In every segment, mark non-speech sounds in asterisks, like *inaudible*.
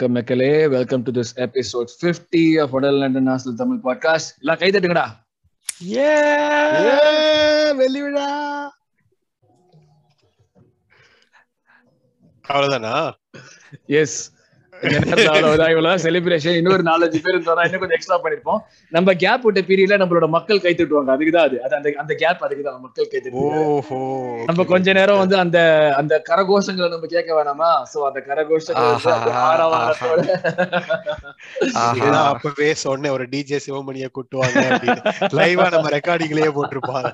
வணக்கம் மக்களே. Welcome to this episode 50 of வடல் international Tamil podcast எல்லாம் கை தட்டுங்கடா. வெள்ளி விழா அவ்வளவுதானா? எஸ் இவ்வளவு செலிப்ரேஷன் இன்னொரு நாலஞ்சு பேர் இருந்தா இன்னும் கொஞ்சம் எக்ஸ்ட்ரா பண்ணிருப்போம். நம்ம கேப் விட்ட பீரியட்ல நம்மளோட மக்கள் கை தட்டுவாங்க. அதுக்குதான் அது. அந்த அந்த கேப் அதுக்குதான். மக்கள் கை ஓஹோ. நம்ம கொஞ்ச நேரம் வந்து அந்த அந்த கரகோஷங்களை நம்ம கேட்க வேணாமா? சோ அந்த இதுதான் அப்பவே சொன்னேன் ஒரு டிஜே சிவமணிய கூட்டுவாங்க லைவா நம்ம ரெக்கார்டிங்லயே போட்டிருப்பாங்க.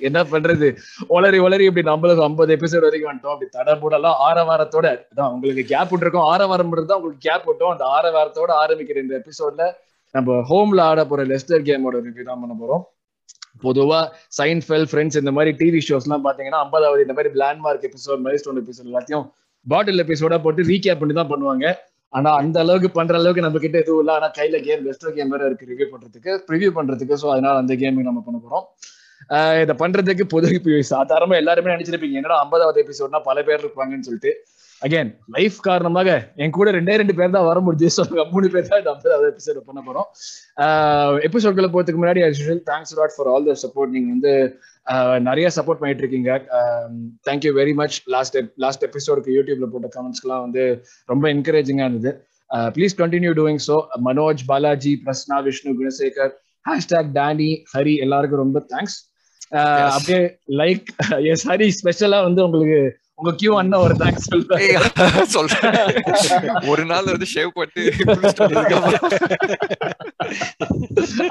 என்ன பண்றது? ஒளரி ஒளரி இப்படி நம்மளுக்கு ஐம்பது எபிசோட் வரைக்கும் வந்துட்டோம். அப்படி தடபுடலாம் ஆரவாரத்தோட அதான் உங்களுக்கு கேப் விட்டுருக்கோம் ஆரவாரம் தான் உங்களுக்கு கேப் விட்டோம். அந்த ஆரவாரத்தோட ஆரம்பிக்கிற இந்த எபிசோட்ல நம்ம ஹோம்ல ஆட போற லெஸ்டர் கேமோட ரிவ்யூ தான் பண்ண போறோம். பொதுவா சைன்ஃபெல் ஃப்ரெண்ட்ஸ் இந்த மாதிரி டிவி ஷோஸ் எல்லாம் பாத்தீங்கன்னா ஐம்பதாவது இந்த மாதிரி landmark episode milestone episode எல்லாத்தையும் பாட்டில் எபிசோட போட்டு ரீகேப் பண்ணி தான் பண்ணுவாங்க. ஆனா அந்த அளவுக்கு பண்ற அளவுக்கு நம்ம கிட்ட எதுவும் இல்ல. ஆனா கையில கேம் லெஸ்டர் கேம் வேற இருக்கு ரிவ்யூ பண்றதுக்கு ரிவ்யூ பண்றதுக்கு. சோ அதனால அந்த கேமிங் நம்ம பண்ண போறோம். இதை பண்றதுக்கு பொது சாதாரணமா எல்லாருமே நினைச்சிருப்பீங்க. என்னடா ஐம்பதாவது எபிசோட்னா பல பேர் இருப்பாங்கன்னு சொல்லிட்டு. அகைன் லைஃப் காரணமாக என் கூட ரெண்டே ரெண்டு பேர் தான் வர முடிஞ்சு ஸோ மூணு பேர் தான் இந்த எபிசோட் பண்ண போறோம். எபிசோட்களை போறதுக்கு முன்னாடி தேங்க்ஸ் ராட் ஃபார் ஆல் த சப்போர்ட் நீங்க வந்து நிறைய சப்போர்ட் பண்ணிட்டு இருக்கீங்க thank you very much last last எபிசோடுக்கு யூடியூப்ல போட்ட கமெண்ட்ஸ்லாம் வந்து ரொம்ப என்கரேஜிங்கா இருந்தது. Please continue doing so Manoj Balaji Prasanna Vishnu Gunasekar hashtag Danny Hari எல்லாருக்கும் ரொம்ப தேங்க்ஸ் அப்படியே லைக் எஸ் ஹரி ஸ்பெஷலா வந்து உங்களுக்கு உங்க கியூ அண்ணா ஒரு தேங்க்ஸ் *laughs* சொல்றேன். ஒரு நாள் வந்து ஷேவ் பண்ணி குளிச்சுட்டு வந்ததுக்கப்புறம்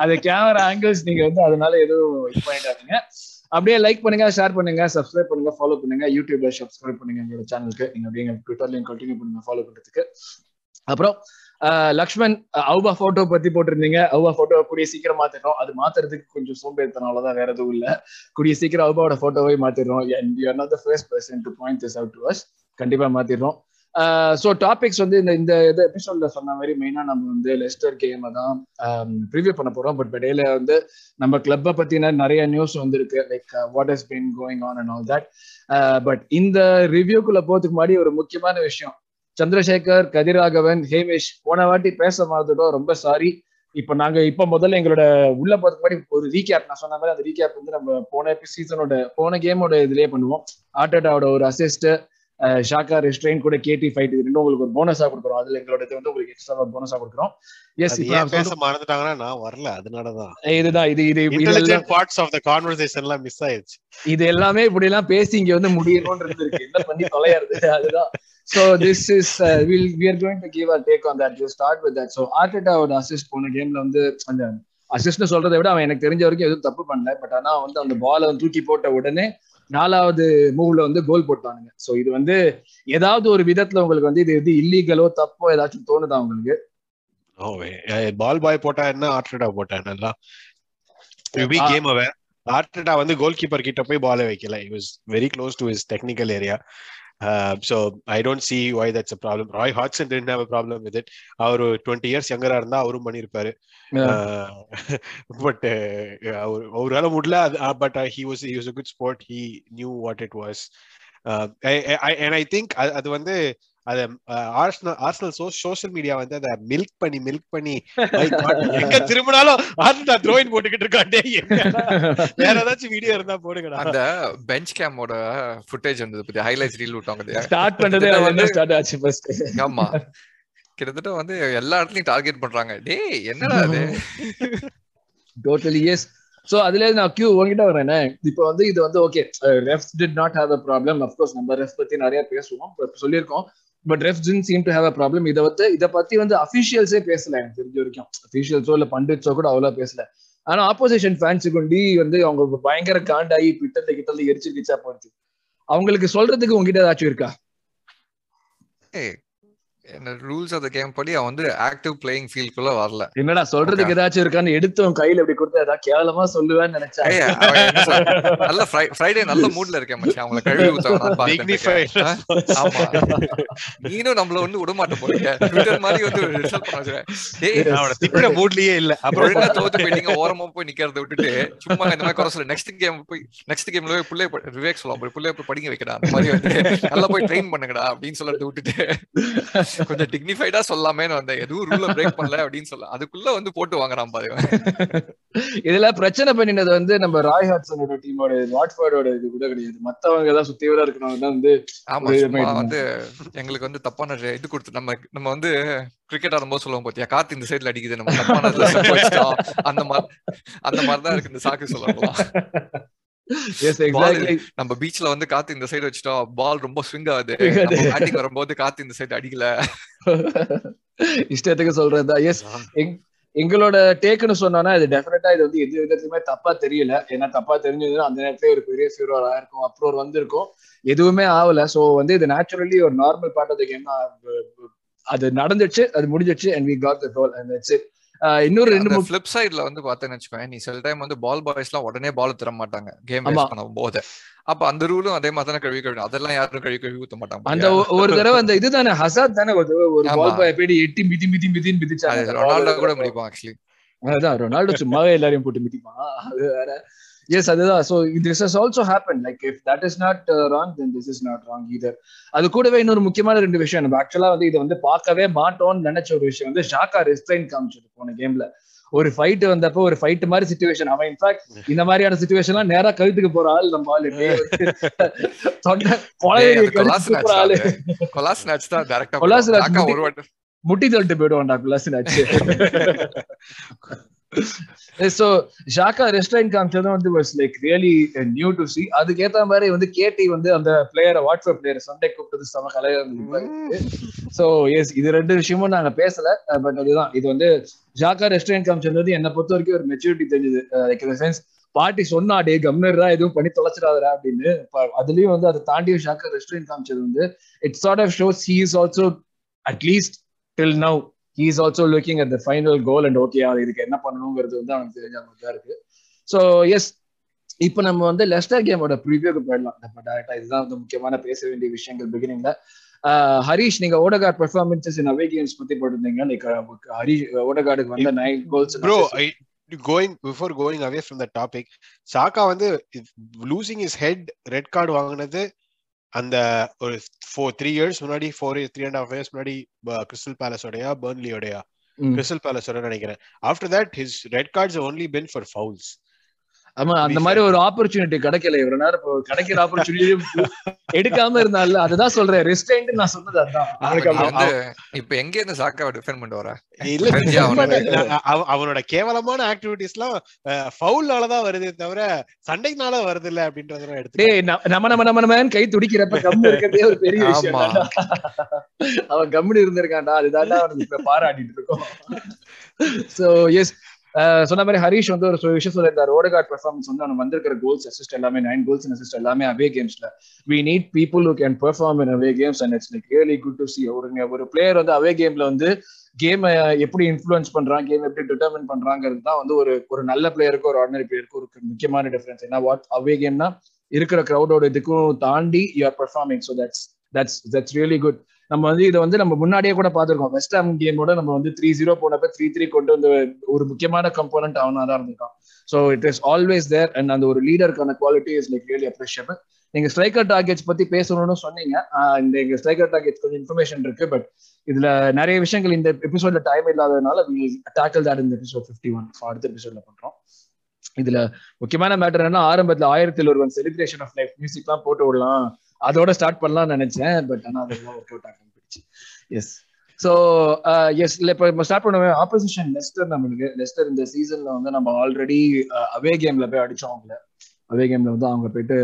அது கேமரா ஆங்கிள்ஸ் நீங்க வந்து அதனால எதுவும் இது பண்ணிட்டாருங்க அப்படியே லைக் பண்ணுங்க ஷேர் பண்ணுங்க சப்ஸ்கிரைப் பண்ணுங்க ஃபாலோ பண்ணுங்க யூடியூப்ல சப்ஸ்கிரைப் பண்ணுங்க எங்களோட சேனலுக்கு நீங்க அப்படியே எங்க ட்விட்டர்லயும் கண்டினியூ பண்ணுங்க ஃபாலோ பண்றதுக்கு. அப்புறம் லக்ஷ்மண் அவ்வா போட்டோ பத்தி போட்டிருந்தீங்க. அவ்வா போட்டோ கூடிய சீக்கிரம் மாத்திடுறோம். அது மாத்துறதுக்கு கொஞ்சம் சோம்பேறித்தனாலதான் வேற எதுவும் இல்ல. கூடிய சீக்கிரம் அவுபாவோட போட்டோவை மாத்திடுறோம். And you are not the first person to point this out to கண்டிப்பா மாத்திடுறோம். ஸோ டாபிக்ஸ் வந்து இந்த இந்த இது எபிசோட்ல சொன்ன மாதிரி மெயினா நம்ம வந்து லெஸ்டர் கேம் தான் ரிவ்யூ பண்ண போறோம். பட் இடையில வந்து நம்ம கிளப்பை பத்தின நிறைய நியூஸ் வந்திருக்கு. Like what has been going on and all that but இந்த ரிவ்யூக்குள்ள போறதுக்கு முன்னாடி ஒரு முக்கியமான விஷயம். சந்திரசேகர் கதிராகவன் ஹேமேஷ் போன வாட்டி பேச மறந்துட்டோம். ரொம்ப சாரி இப்ப நாங்க இப்ப முதல்ல எங்களோட உள்ள போறதுக்கு முன்னாடி ஒரு ரீகேப் நான் சொன்ன மாதிரி அந்த ரீகேப் வந்து நம்ம போன சீசனோட போன கேமோட இதுலயே பண்ணுவோம். ஆர்டடாவோட ஒரு அசிஸ்ட் ஷாக்கா ரெஸ்ட்ரெயின் கூட கேடி ஃபைட் இது ரெண்டும் உங்களுக்கு ஒரு போனஸா கொடுக்குறோம். அதுல எங்களோட இது வந்து உங்களுக்கு எக்ஸ்ட்ரா போனஸா கொடுக்குறோம். எஸ் இப்போ பேச மறந்துட்டாங்கன்னா நான் வரல. அதனாலதான். இதுதான். இது இது intelligent parts of the conversation எல்லாம் மிஸ் ஆயிருச்சு. இது எல்லாமே இப்படி எல்லாம் பேசி இங்க வந்து முடியணும்னு இருந்திருக்கு. என்ன பண்ணி தொலையாது அதுதான். So this is will we are going to give a take on that you start with that so ஆர்டேட்டாவோட அசிஸ்ட் போன கேம்ல வந்து அந்த அசிஸ்ட்னு சொல்றதை விட அவன் எனக்கு தெரிஞ்ச வரைக்கும் எதுவும் தப்பு பண்ணல. பட் ஆனா வந்து அந்த பாலை வந்து தூக்கி போட்ட உடனே நாலாவது மூவ்ல வந்து கோல் போட்டானுங்க. சோ இது வந்து ஏதாவது ஒரு விதத்துல உங்களுக்கு வந்து இது எது இல்லீகலோ தப்போ ஏதாச்சும் தோணுதா உங்களுக்கு? பால் பாய் போட்டா என்ன? ஆர்டா போட்டா ஆ. கேம் அவேர் ஆர்டா வந்து கோல் கீப்பர் கிட்ட போய் பாலை வைக்கல. It was very close to his technical area so I don't see why that's a problem Roy Hodgson didn't have a problem with it அவர் டுவெண்ட்டி இயர்ஸ் யங்கரா இருந்தா அவரும் பண்ணிருப்பாரு பட் *laughs* அவர் அவரால முடியல. But he was he was a good sport he knew what it was and I think அது வந்து அத ஆர்ஸ்னல் ஆர்ஸ்னல் சோஷியல் மீடியா வந்து அத மில்க் பண்ணி மில்க் பண்ணி *laughs* எங்க திரும்பினாலும் ஆர்டா த்ரோயின் போட்டுக்கிட்டு இருக்காண்டே வேற ஏதாச்சும் வீடியோ இருந்தா போடுங்கடா. அந்த பெஞ்ச் கேமோட ஃபுட்டேஜ் வந்தது பத்தி ஹைலைட்ஸ் ரீல் விட்டாங்க? ஸ்டார்ட் கிட்டத்தட்ட வந்து ஸ்டார்ட் ஆச்சு ஃபர்ஸ்ட் ஆமா. கிட்டத்தட்ட வந்து எல்லா இடத்துலயும் டார்கெட் பண்றாங்க. டேய் என்னடா அது டோட்டலி எஸ் சோ அதுல நான் கியூ உங்ககிட்ட வரேனே இப்போ வந்து இது வந்து okay refs did not have a problem of course நம்ம ரெஃப் பத்தி நிறைய பேசுவோம் சொல்லியிருக்கோம். But ref Jin seem to have a problem இதை வந்து இதை பத்தி வந்து அபிஷியல்ஸே பேசல எனக்கு தெரிஞ்ச வரைக்கும். அபிஷியல்ஸோ இல்ல பண்டிட்ஸோ கூட அவ்வளவு பேசல. ஆனா ஆப்போசிஷன் ஃபேன்ஸுக்கு கொண்டி வந்து அவங்க பயங்கர காண்டாகி பிட்டல்ல கிட்டல்ல எரிச்சு கிச்சா போச்சு. அவங்களுக்கு சொல்றதுக்கு உங்ககிட்ட ஏதாச்சும் இருக்கா? ஏய், ரூல்ஸ் ஆஃப் த கேம் படி அவன் வந்து ஆக்டிவ் பிளேயிங் ஃபீல்டுக்குள்ள வரல. என்னடா சொல்றதுக்கு ஏதாச்சும் இருக்கான்னு எடுத்து அவன் கையில இப்படி கொடுத்து ஏதாவது கேவலமா சொல்லுவேன்னு நினைச்சேன் என்ன? நல்ல ஃப்ரைடே நல்ல மூட்ல இருக்கேன் மச்சான். அவங்கள கழுவி ஊத்தவனா. ஆமா. நீனும் நம்மள வந்து விட மாட்ட போறீங்க ட்விட்டர் மாதிரி வந்து ரிசல்ட் பண்ண அவனோட திட்ட மூட்லயே இல்ல. அப்புறம் ஒழுங்கா தோத்து போயிட்டீங்க ஓரமா போய் நிக்கிறத விட்டுட்டு சும்மா இந்த மாதிரி குறை சொல்ல நெக்ஸ்ட் கேம் போய் நெக்ஸ்ட் கேம்ல போய் புள்ளைய விவேக் சொல்லலாம் போய் புள்ளைய போய் படிக்க வைக்கடா. அந்த மாதிரி வந்து நல்லா போய் ட்ரெயின் பண்ணுங்கடா அப்படின்னு சொல்லிட்டு விட்டுட்டு. கொஞ்சம் டிக்னிஃபைடா சொல்லாமேன்னு வந்தேன். எதுவும் ரூல பிரேக் பண்ணல அப்படின்னு சொல்ல அதுக்குள்ள வந்து போட்டு வாங்குறான் பாரு. இதுல பிரச்சனை பண்ணினது வந்து நம்ம ராய் ஹாட்சனோட டீமோட வாட்ஃபோர்டோட இது கூட கிடையாது. மத்தவங்க தான் சுத்திவரா இருக்கணும் தான் வந்து ஆமா வந்து எங்களுக்கு வந்து தப்பான இது கொடுத்து நம்ம நம்ம வந்து கிரிக்கெட் ஆடும்போது சொல்லுவோம் பாத்தியா காத்து இந்த சைடுல அடிக்குது நம்ம தப்பான அந்த மாதிரி அந்த மாதிரி தான் இருக்கு இந்த சாக்கு சொல்லலாம் எஸ் எக்ஸாக்ட்லி *laughs* நம்ம பீச்ல வந்து காத்து இந்த சைடு வச்சிட்டோம். பால் ரொம்ப ஸ்விங் ஆகுது. *laughs* பேட்டிங் வரும்போது காத்து இந்த சைடு அடிக்கல. *laughs* இஷ்டத்துக்கு சொல்றதா எஸ் எங்களோட டேக்குன்னு சொன்னோம்னா இது டெஃபினட்டா இது வந்து எது விதத்துலயுமே தப்பா தெரியல. ஏன்னா தப்பா தெரிஞ்சதுன்னா அந்த நேரத்துல ஒரு பெரிய ஃபீவர் ஆயிருக்கும் அப்ரோர் வந்திருக்கும். எதுவுமே ஆகல. சோ வந்து இது நேச்சுரலி ஒரு normal part of the game அது நடந்துச்சு அது முடிஞ்சிச்சு and we got the goal and that's it இன்னொரு ரெண்டு மூணு ஃபிளிப் சைடுல வந்து பார்த்தேன்னு வச்சுக்கோங்க நீ சில டைம் வந்து பால் பாய்ஸ் எல்லாம் உடனே பால் தர மாட்டாங்க. கேம். வேஸ்ட் பண்ணும் போது அப்ப அந்த ரூலும் அதே மாதிரி தானே கழுவி கழுவி அதெல்லாம் யாரும் கழுவி கழுவி ஊத்த மாட்டாங்க அந்த ஒரு தடவை அந்த இதுதானே ஹசாத் தானே ஒரு. பால் பாய் போய் எட்டி மிதி மிதி மிதின்னு மிதிச்சாங்க. ரொனால்டோ கூட முடிப்பான் ஆக்சுவலி அதான் ரொனால்டோ சும்மாவே எல்லாரையும் போட்டு மிதிப்பான். அது வேற. எஸ் அதுதான். So this has also happen like if that is not wrong then this is not wrong either அது கூடவே இன்னொரு முக்கியமான ரெண்டு விஷயம். நம்ம ஆக்சுவலா வந்து இதை வந்து பார்க்கவே மாட்டோம்னு நினைச்ச ஒரு விஷயம் வந்து ஷாக்கா ரெஸ்ட்ரைன் காமிச்சது போன கேம்ல ஒரு ஃபைட் வந்தப்போ ஒரு ஃபைட் மாதிரி சுச்சுவேஷன் அவன் இன்ஃபேக்ட் இந்த மாதிரியான சுச்சுவேஷன்லாம் நேரா கழுத்துக்கு போற ஆள் நம்ம ஆளு. *laughs* தொண்டை கொலாஸ் போற ஆளு. கொலாஸ் தான் கொலாஸ் வாட்டி. முட்டி தள்ளிட்டு போயிடுவான்டா ஆச்சு *laughs* சோ ஷாக்கா ரெஸ்டாரண்ட் காமிச்சதும் வந்து was like really new to see அதுக்கு ஏத்த மாதிரி வந்து கேடி வந்து அந்த பிளேயரை வாட்ஸ்அப் பிளேயர் சண்டே கூப்பிட்டது செம கலையா சோ எஸ் இது ரெண்டு விஷயமும் நாங்க பேசல பட் அதுதான். இது வந்து ஷாக்கா ரெஸ்டாரண்ட் காமிச்சது என்னை பொறுத்த வரைக்கும் ஒரு மெச்சூரிட்டி தெரிஞ்சது. லைக் இந்த சென்ஸ் பாட்டி சொன்னா டே கம்னர்ரா எதுவும் பண்ணி தொலைச்சிடாதரா அப்படின்னு. அதுலயும் வந்து அதை தாண்டியும் ஷாக்கா ரெஸ்டாரண்ட் காமிச்சது வந்து it sort of shows he is also at least till now he is also looking at the final goal and okay இதுக்கு என்ன பண்ணணுங்கிறது வந்து அவனுக்கு தெரிஞ்ச மாதிரி தான் இருக்கு. ஸோ எஸ் இப்போ நம்ம வந்து லெஸ்டர் கேமோட ப்ரிவியூக்கு போயிடலாம். நம்ம டேரக்டா இதுதான் வந்து முக்கியமான பேச வேண்டிய விஷயங்கள் பிகினிங்ல ஹரிஷ் நீங்க ஓடகார்ட் பெர்ஃபார்மன்சஸ் இன் அவே கேம்ஸ் பத்தி போட்டிருந்தீங்க லைக் ஹரிஷ் ஓடகார்டுக்கு வந்த nine goals bro going before going away from the topic Saka வந்து losing his head red card வாங்கினது அந்த ஒரு ஃபோர் த்ரீ இயர்ஸ் முன்னாடி four three and half years முன்னாடி கிறிஸ்டல் பேலஸோடயா பர்ன்லியோடயா கிறிஸ்டல் பேலஸோட நினைக்கிறேன். After that his red cards only been for fouls ஆமா அந்த மாதிரி ஒரு ஆப்பர்ச்சுனிட்டி கிடைக்கல. இவ்வளவு நேரம் இப்போ கிடைக்கிற ஆப்பர்ச்சுனிட்டி எடுக்காம இருந்தால அதுதான் சொல்றேன். ரெஸ்டைன்ட் நான் சொன்னது அதான் இப்ப எங்க இருந்து சாக்காவை டிஃபெண்ட் பண்ணிட்டு வர இல்ல அவனோட கேவலமான ஆக்டிவிட்டிஸ் எல்லாம் ஃபவுல்னாலதான் வருதே தவிர சண்டைக்குனால வருது இல்ல அப்படின்றதெல்லாம் எடுத்து நம்ம நம்ம நம்ம நம்ம கை துடிக்கிறப்ப கம்மு இருக்கிறதே ஒரு பெரிய விஷயம். அவன் கம்முனு இருந்திருக்கான்டா அதுதான்டா அவனுக்கு இப்ப பாராட்டிட்டு இருக்கோம். சோ எஸ் சொன்ன மாதிரி ஹரிஷ் வந்து ஒரு விஷயம் சொல்லியிருந்தார். ஓடகார்ட் பெர்ஃபார்மன்ஸ் வந்து அவன் வந்திருக்கிற கோல்ஸ் அசிஸ்ட் எல்லாமே நைன் கோல்ஸ் அசிஸ்ட் எல்லாமே away கேம்ஸ்ல we need people who can perform in away games and it's like really good to see ஒரு ஒரு பிளேயர் வந்து அவே கேம்ல வந்து கேம் எப்படி இன்ஃப்ளூயன்ஸ் பண்றான் கேம் எப்படி டிட்டர்மின் பண்றாங்கிறது தான் வந்து ஒரு ஒரு நல்ல பிளேயருக்கு ஒரு ஆர்டினரி பிளேயருக்கு ஒரு முக்கியமான டிஃபரன்ஸ் ஏன்னா வாட் அவே கேம்னா இருக்கிற க்ரௌடோட இதுக்கும் தாண்டி you are performing so that's that's that's really good நம்ம வந்து இதை வந்து நம்ம முன்னாடியே கூட பார்த்துருக்கோம். வெஸ்ட் ஹாம் கேமோட நம்ம வந்து த்ரீ ஜீரோ போனப்ப த்ரீ த்ரீ கொண்டு வந்து ஒரு முக்கியமான கம்போனன்ட் அவனா தான் இருந்திருக்கான். So it is always there and அந்த ஒரு லீடருக்கான quality is like really appreciable நீங்க ஸ்ட்ரைக்கர் டார்கெட்ஸ் பத்தி பேசணும்னு சொன்னீங்க. ஆஹ் இந்த எங்க ஸ்ட்ரைக்கர் டார்கெட்ஸ் கொஞ்சம் இன்ஃபர்மேஷன் இருக்கு. பட் இதுல நிறைய விஷயங்கள் இந்த எபிசோட்ல டைம் இல்லாததுனால டேக்கிள் தட் இந்த எபிசோட் ஃபிஃப்டி ஒன் அடுத்த எபிசோட்ல பண்றோம் இதுல முக்கியமான மேட்டர் என்னன்னா ஆரம்பத்துல ஆயிரத்தில் ஒருவன் செலிப்ரேஷன் ஆஃப் லைஃப் மியூசிக்லாம் போட்டு விடலாம். அதோட ஸ்டார்ட் பண்ணலாம்னு நினைச்சேன் பட் ஆனா அதெல்லாம் ஒர்க் அவுட் ஆகும் போயிடுச்சு. எஸ் ஸோ எஸ் uh, இல்லை இப்போ நம்ம ஸ்டார்ட் பண்ணுவேன் ஆப்போசிஷன் லெஸ்டர் நம்மளுக்கு லெஸ்டர் இந்த சீசன்ல வந்து நம்ம ஆல்ரெடி அவே கேம்ல போய் அடிச்சோம் அவங்கள. அவே கேம்ல வந்து அவங்க போயிட்டு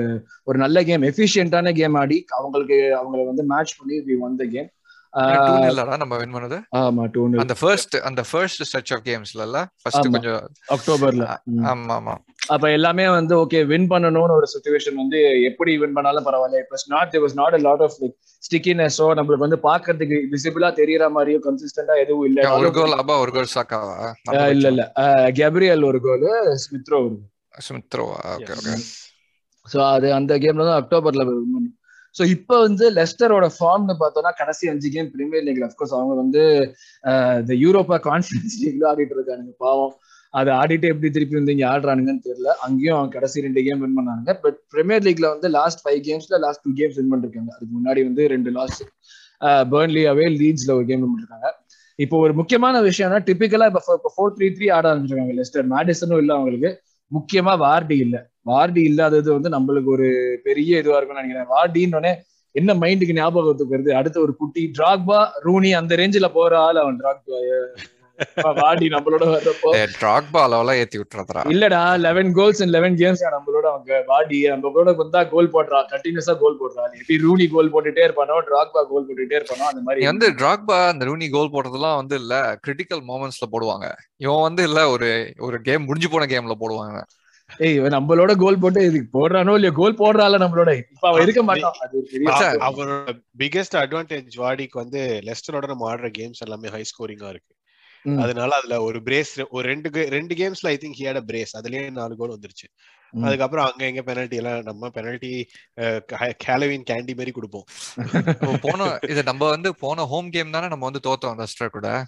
ஒரு நல்ல கேம் எஃபிஷியன்டான கேம் ஆடி அவங்களுக்கு அவங்கள வந்து மேட்ச் பண்ணி வி ஒன் த கேம் நம்ம வின் பண்ணது? ஆமா டூ அந்த ஃபர்ஸ்ட் அந்த ஃபர்ஸ்ட் ஸ்ட்ரெச் ஆஃப் கேம்ஸ்ல ஃபர்ஸ்ட். கொஞ்சம் அக்டோபர்ல. ஆமா ஆமா அப்ப எல்லாமே வந்து ஓகே வின் பண்ணணும்னு ஒரு சுச்சுவேஷன் வந்து எப்படி வின் பண்ணாலும் பரவாயில்ல. It was not was not a lot of like ஸ்டிக்கினஸோ நம்மளுக்கு வந்து பாக்குறதுக்கு விசிபிளா தெரியற மாதிரியோ கன்சிஸ்டன்டா எதுவும் ஒரு இல்ல கோல் அப்பா ஒரு கோல் சாக்காவா? இல்ல இல்ல. கேப்ரியல் ஒரு கோல் ஸ்மித்ரோ ஒரு சுமித்ரோவா ஓகே ஓகே சோ அது அந்த கேம்ல தான் அக்டோபர்ல ஸோ இப்போ வந்து லெஸ்டரோட ஃபார்ம்னு பார்த்தோம்னா கடைசி அஞ்சு கேம் பிரீமியர் லீக்ல அஃப்கோர்ஸ் அவங்க வந்து இந்த யூரோப்பா கான்ஃபரன்ஸ் லீக்ல ஆடிட்டு இருக்கானுங்க பாவம். அதை ஆடிட்டு எப்படி திருப்பி வந்து இங்கே ஆடுறானுங்கன்னு தெரியல. அங்கேயும் அவங்க கடைசி ரெண்டு கேம் வின் பண்ணாங்க பட் பிரீமியர் லீக்ல வந்து லாஸ்ட் ஃபைவ் கேம்ஸ்ல லாஸ்ட் டூ கேம்ஸ் வின் பண்ணிருக்காங்க. அதுக்கு முன்னாடி வந்து ரெண்டு லாஸ்ட் பேர்ன்லி அவே லீட்ஸ்ல ஒரு கேம் வின் பண்ணிருக்காங்க. இப்போ ஒரு முக்கியமான விஷயம்னா டிபிக்கலா இப்போ ஃபோர் த்ரீ த்ரீ ஆட ஆரம்பிச்சிருக்காங்க லெஸ்டர். மேடிசனும் இல்ல அவங்களுக்கு. முக்கியமா வார்டி இல்ல. வார்டி இல்லாதது வந்து நம்மளுக்கு ஒரு பெரிய இதுவா இருக்கும்னு நினைக்கிறேன். வார்டின்னு என்ன மைண்டுக்கு ஞாபகத்துக்கு வருது? அடுத்த ஒரு குட்டி டிராக்பா ரூனி அந்த ரேஞ்சில போற ஆள் அவன் டிராக்பா வார்டி நம்மளோட வர்றப்போ. ட்ராக்பா அளவெல்லாம் ஏத்தி விட்டுறதுடா. இல்லடா eleven goals and eleven games நம்மளோட அவங்க. வாடி நம்மளோட வந்தா கோல் போடுறா. கண்டினியூஸா கோல் போடுறா. எப்படி ரூனி கோல் போட்டுட்டே இருப்பானோ டிராக்பா கோல் போட்டுட்டே இருப்பானோ அந்த மாதிரி. வந்து டிராக்பா அந்த ரூனி கோல் போடுறதெல்லாம் வந்து இல்ல கிரிட்டிக்கல் மூமெண்ட்ஸ்ல போடுவாங்க. இவன் வந்து இல்ல ஒரு ஒரு கேம் முடிஞ்சு போன கேம்ல போடுவாங்க. ஏய் நம்மளோட கோல் போட்டு இதுக்கு போடுறானோ இல்லையோ? கோல் போடுறால நம்மளோட. இப்ப அவன் இருக்க மாட்டான். அவரோட பிகெஸ்ட் அட்வான்டேஜ் வாடிக்கு வந்து லெஸ்டரோட நம்ம ஆடுற கேம்ஸ் எல்லாமே ஹை ஸ்கோரிங்கா இருக்கு. அதனால அதுல ஒரு பிரேஸ் ஒரு ரெண்டு ரெண்டு கேம்ஸ்ல ஐ திங்க் ஹியட் பிரேஸ் அதுலயே நாலு கோல் வந்துருச்சு. அதுக்கப்புறம் அங்க எங்க பெனல்ட்டி எல்லாம் நம்ம பெனல்ட்டி ஹாலோவின் கேண்டி மாதிரி கொடுப்போம். போன இது நம்ம வந்து போன ஹோம் கேம் தானே நம்ம வந்து தோத்தோம் லெஸ்டர் கூட?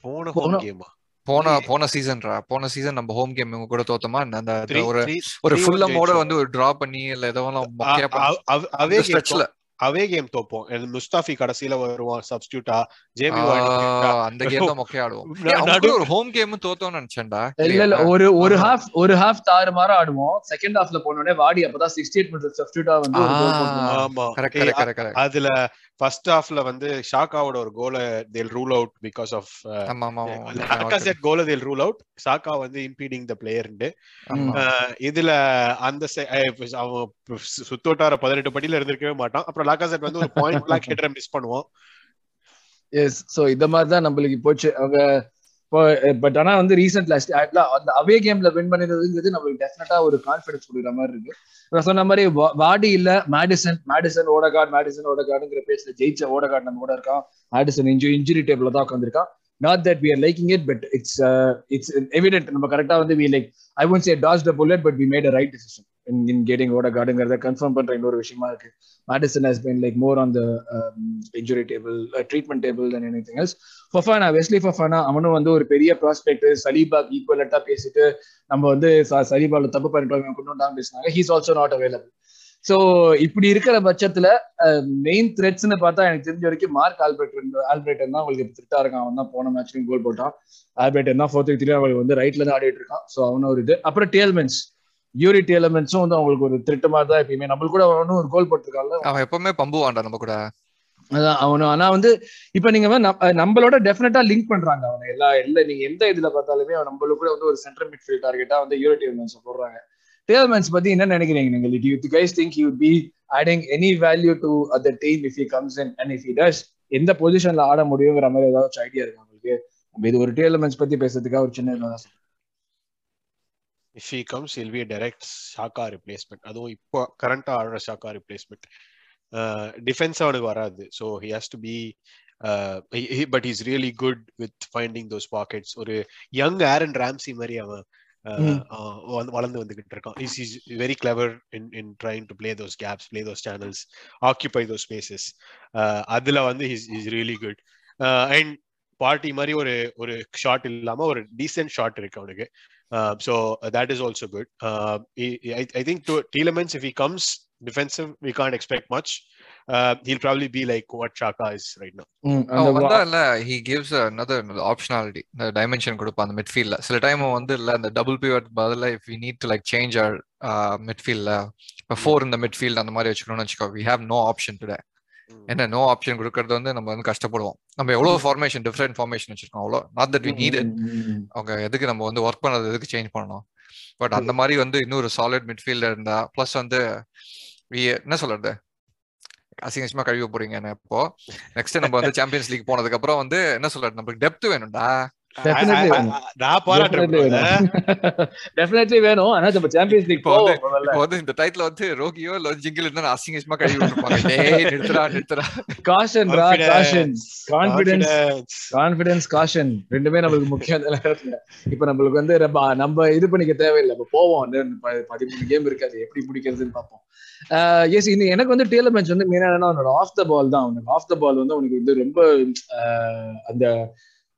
போன- ஹோம் கேமா போன போன சீசன்ரா போன சீசன் நம்ம ஹோம் கேம் கூட தோத்தோமா? அந்த ஒரு ஒரு ஃபுல்லமோட ஜெயிச்சோம். வந்து ஒரு டிரா பண்ணி இல்ல ஏதோ அவே ஸ்ட்ரெச்ல அவே கேம் தோப்போம். முஸ்தாஃபி கடைசியில வருவான் சப்ஸ்டியூட்டா ஜேமி அந்த கேம் தான் மொக்கையா ஆடுவோம் நடு- ஏய், அவங்க கூட ஒரு ஹோம் கேம் தோத்தோம்னு நினைச்சேன்டா. இல்ல இல்ல ஒரு ஒரு. ஹாஃப் ஒரு ஹாஃப் தாறு மாற ஆடுவோம். செகண்ட் ஹாஃப்ல போனோடனே வாடி அப்பதான் சிக்ஸ்டி எயிட் மினிட்ஸ் சப்ஸ்டியூட்டா வந்து. ஆமா. கரெக்ட் கரெக்ட் அதுல ஃபர்ஸ்ட் ஹாஃப்ல வந்து ஷாக்காவோட ஒரு கோல they'll rule out because of ஆமா ஆமா ஆமா. லாக்காசெட் கோல தேல் ரூல் அவுட் சாக்கா வந்து இம்பீடிங் த பிளேயர்ண்டு. இதுல அந்த அவன் சுத்தோட்டார பதினெட்டு படியில இருந்திருக்கவே மாட்டான். அப்புறம் லாக்காசெட் வந்து ஒரு பாயிண்ட் பிளாக் ஹெட்டரை மிஸ் பண்ணுவோம். எஸ் சோ இந்த மாதிரி தான் நம்மளுக்கு போச்சு. அவங்க பட் ஆனா வந்து ரீசெண்ட் லாஸ்ட் அந்த அவே கேம்ல வின் பண்ணிருந்தது நம்மளுக்கு டெஃபினட்டா ஒரு கான்பிடன்ஸ் கொடுக்குற மாதிரி இருக்கு. நான் சொன்ன மாதிரி வாடி இல்ல மேடிசன் மேடிசன் ஓடகார்ட் மேடிசன் ஓடகார்டுங்கிற பேஸ்ல ஜெயிச்ச ஓடகார்ட் நம்ம கூட இருக்கான். மேடிசன் இன்ஜு இன்ஜுரி டேபிள் தான் உட்காந்துருக்கான் not that we are liking it but it's it's evident நம்ம கரெக்டா வந்து we like I won't say dodged the bullet but we made a right decision in in getting ஓடகார்டுங்கிறத confirm பண்ற இன்னொரு விஷயமா இருக்கு. Maddison has been like more on the injury table treatment table and any thing else Fofana Wesley Fofana அவனும் வந்து ஒரு பெரிய prospect சலீபாக் ஈக்குவலட்டா பேசிட்டு நம்ம வந்து ச- சலீபால தப்பு பண்ணிட்டு கொண்டு வந்தாங்க பேசினாங்க. He's also not available so இப்படி இருக்கிற பட்சத்துல um, மெயின் த்ரெட்ஸ்னு பார்த்தா எனக்கு தெரிஞ்ச வரைக்கும் மார்க் ஆல்பர்ட் ஆல்பர்டன் தான் அவங்களுக்கு திருட்டா இருக்கான். அவன் தான் போன மேட்ச்லையும் கோல் போட்டான். ஆல்பர்டன் தான் ஃபோர்த்து த்ரீ அவங்களுக்கு வந்து ரைட்ல தான் ஆடிட்டு இருக்கான். ஸோ அவனும் ஒரு இது. அப்புறம் டேல்மென்ஸ் யூரி டேலமென்ஸும் வந்து அவங்களுக்கு ஒரு த்ரெட் மாதிரி தான் எப்பயுமே. நம்மளுக்கு கூட அவனும் ஒரு கோல் போட்டிருக்கான்ல. அவன் எப்பவுமே பம்புவான்டா நம்ம கூட. அதான் அவனு ஆனா வந்து இப்ப நீங்க நம்மளோட டெஃபினட்டா லிங்க் பண்றாங்க அவனை. எல்லா எல்லா நீங்க எந்த இதுல பார்த்தாலுமே அவன் நம்மளுக்கு கூட வந்து ஒரு சென்ட்ரல் மிட்ஃபீல்ட் டார்கெட்டா வந்து யூரோ டேல்மென்ஸ் போடுறாங்க. டேல்மென்ஸ் பத்தி என்ன நினைக்கிறீங்க நீங்க? You guys think you be adding any value to அந்த team if he comes in and if he does எந்த பொசிஷன்ல ஆட முடியுங்கிற மாதிரி ஏதாச்சும் ஐடியா இருக்கு உங்களுக்கு? இது ஒரு டேல்மென்ஸ் பத்தி பேசுறதுக்காக ஒரு சின்ன. If he comes he'll be direct Xhaka replacement அதுவும் இப்போ கரண்டா ஆடுற ஷாக்கா ரிப்ளேஸ்மெண்ட் டிஃபென்ஸ் அவனுக்கு வராது. So he has to be but is really good with finding those pockets ஒரு யங் ஆரன் ராம்சி மாதிரி அவன் uh, uh, வளர்ந்து- வளர்ந்து வந்துகிட்டு இருக்கான். Is is very clever in in trying to play those gaps play those channels occupy those spaces அதுல வந்து is is really good and party மாதிரி ஒரு ஒரு ஷாட் இல்லாம ஒரு டீசென்ட் ஷாட் இருக்கு அவனுக்கு. Uh, so uh, that is also good. Uh, he- I, I think to Tielemans, if he comes defensive, we can't expect much. Uh, he'll probably be like what Chaka is right now. அந்த அவன் வா- வந்தா இல்ல he gives another optionality இந்த dimension கொடுப்பான் அந்த மிட்ஃபீல்ட்ல சில டைம் வந்து இல்ல அந்த டபுள் பிவட் பதிலா if we need to like change our மிட்ஃபீல்ட்ல இப்போ ஃபோர் இந்த மிட்ஃபீல்ட் அந்த மாதிரி வச்சுக்கணும்னு வச்சுக்கோ we have no option today என்ன நோ ஆப்ஷன் கொடுக்கறது வந்து நம்ம வந்து கஷ்டப்படுவோம். நம்ம எவ்வளவு ஃபார்மேஷன் டிஃப்ரெண்ட் ஃபார்மேஷன் வச்சிருக்கோம் அவ்வளோ. Not that we need. அவங்க எதுக்கு நம்ம வந்து ஒர்க் பண்ணது எதுக்கு சேஞ்ச் பண்ணணும்? பட் அந்த மாதிரி வந்து இன்னொரு சாலிட் மிட்ஃபீல்டர் இருந்தா ப்ளஸ் வந்து we- என்ன சொல்றது? அசிங்கமா கழுவி போறீங்க இப்போ? நெக்ஸ்ட் நம்ம வந்து சாம்பியன்ஸ் லீக் போனதுக்கு அப்புறம் வந்து என்ன சொல்றது? நமக்கு டெப்த் வேணும்டா. டெஃபினெட்லி வேணும். ஆனா நம்ம சாம்பியன்ஸ் லீக் இப்போ வந்து- இப்போ இந்த டைட்டில் வந்து ரோகியோ இல்ல ஜிங்கிள் இருந்தா அசிங்கமா கழுவி விட்டுருப்பாங்க. டேய் நிறுத்துறா நிறுத்துறா காஷன் ரா Confidence. Caution confidence Confidence. Confidence caution ரெண்டுமே நம்மளுக்கு முக்கியம் அந்த நேரத்துல. இப்ப நம்மளுக்கு வந்து நம்ம நம்ம இது பண்ணிக்க தேவையில்லை. நம்ம போவோம். பதிமூணு கேம் இருக்காது எப்படி முடிக்கிறதுன்னு பார்ப்போம். எஸ் இது எனக்கு வந்து டேலர் மேட்ச் வந்து மெயினா என்னன்னா அவனோட ஆஃப் த பால் தான். அவனுக்கு ஆஃப் த பால் வந்து அவனுக்கு வந்து ரொம்ப ஆஹ், அந்த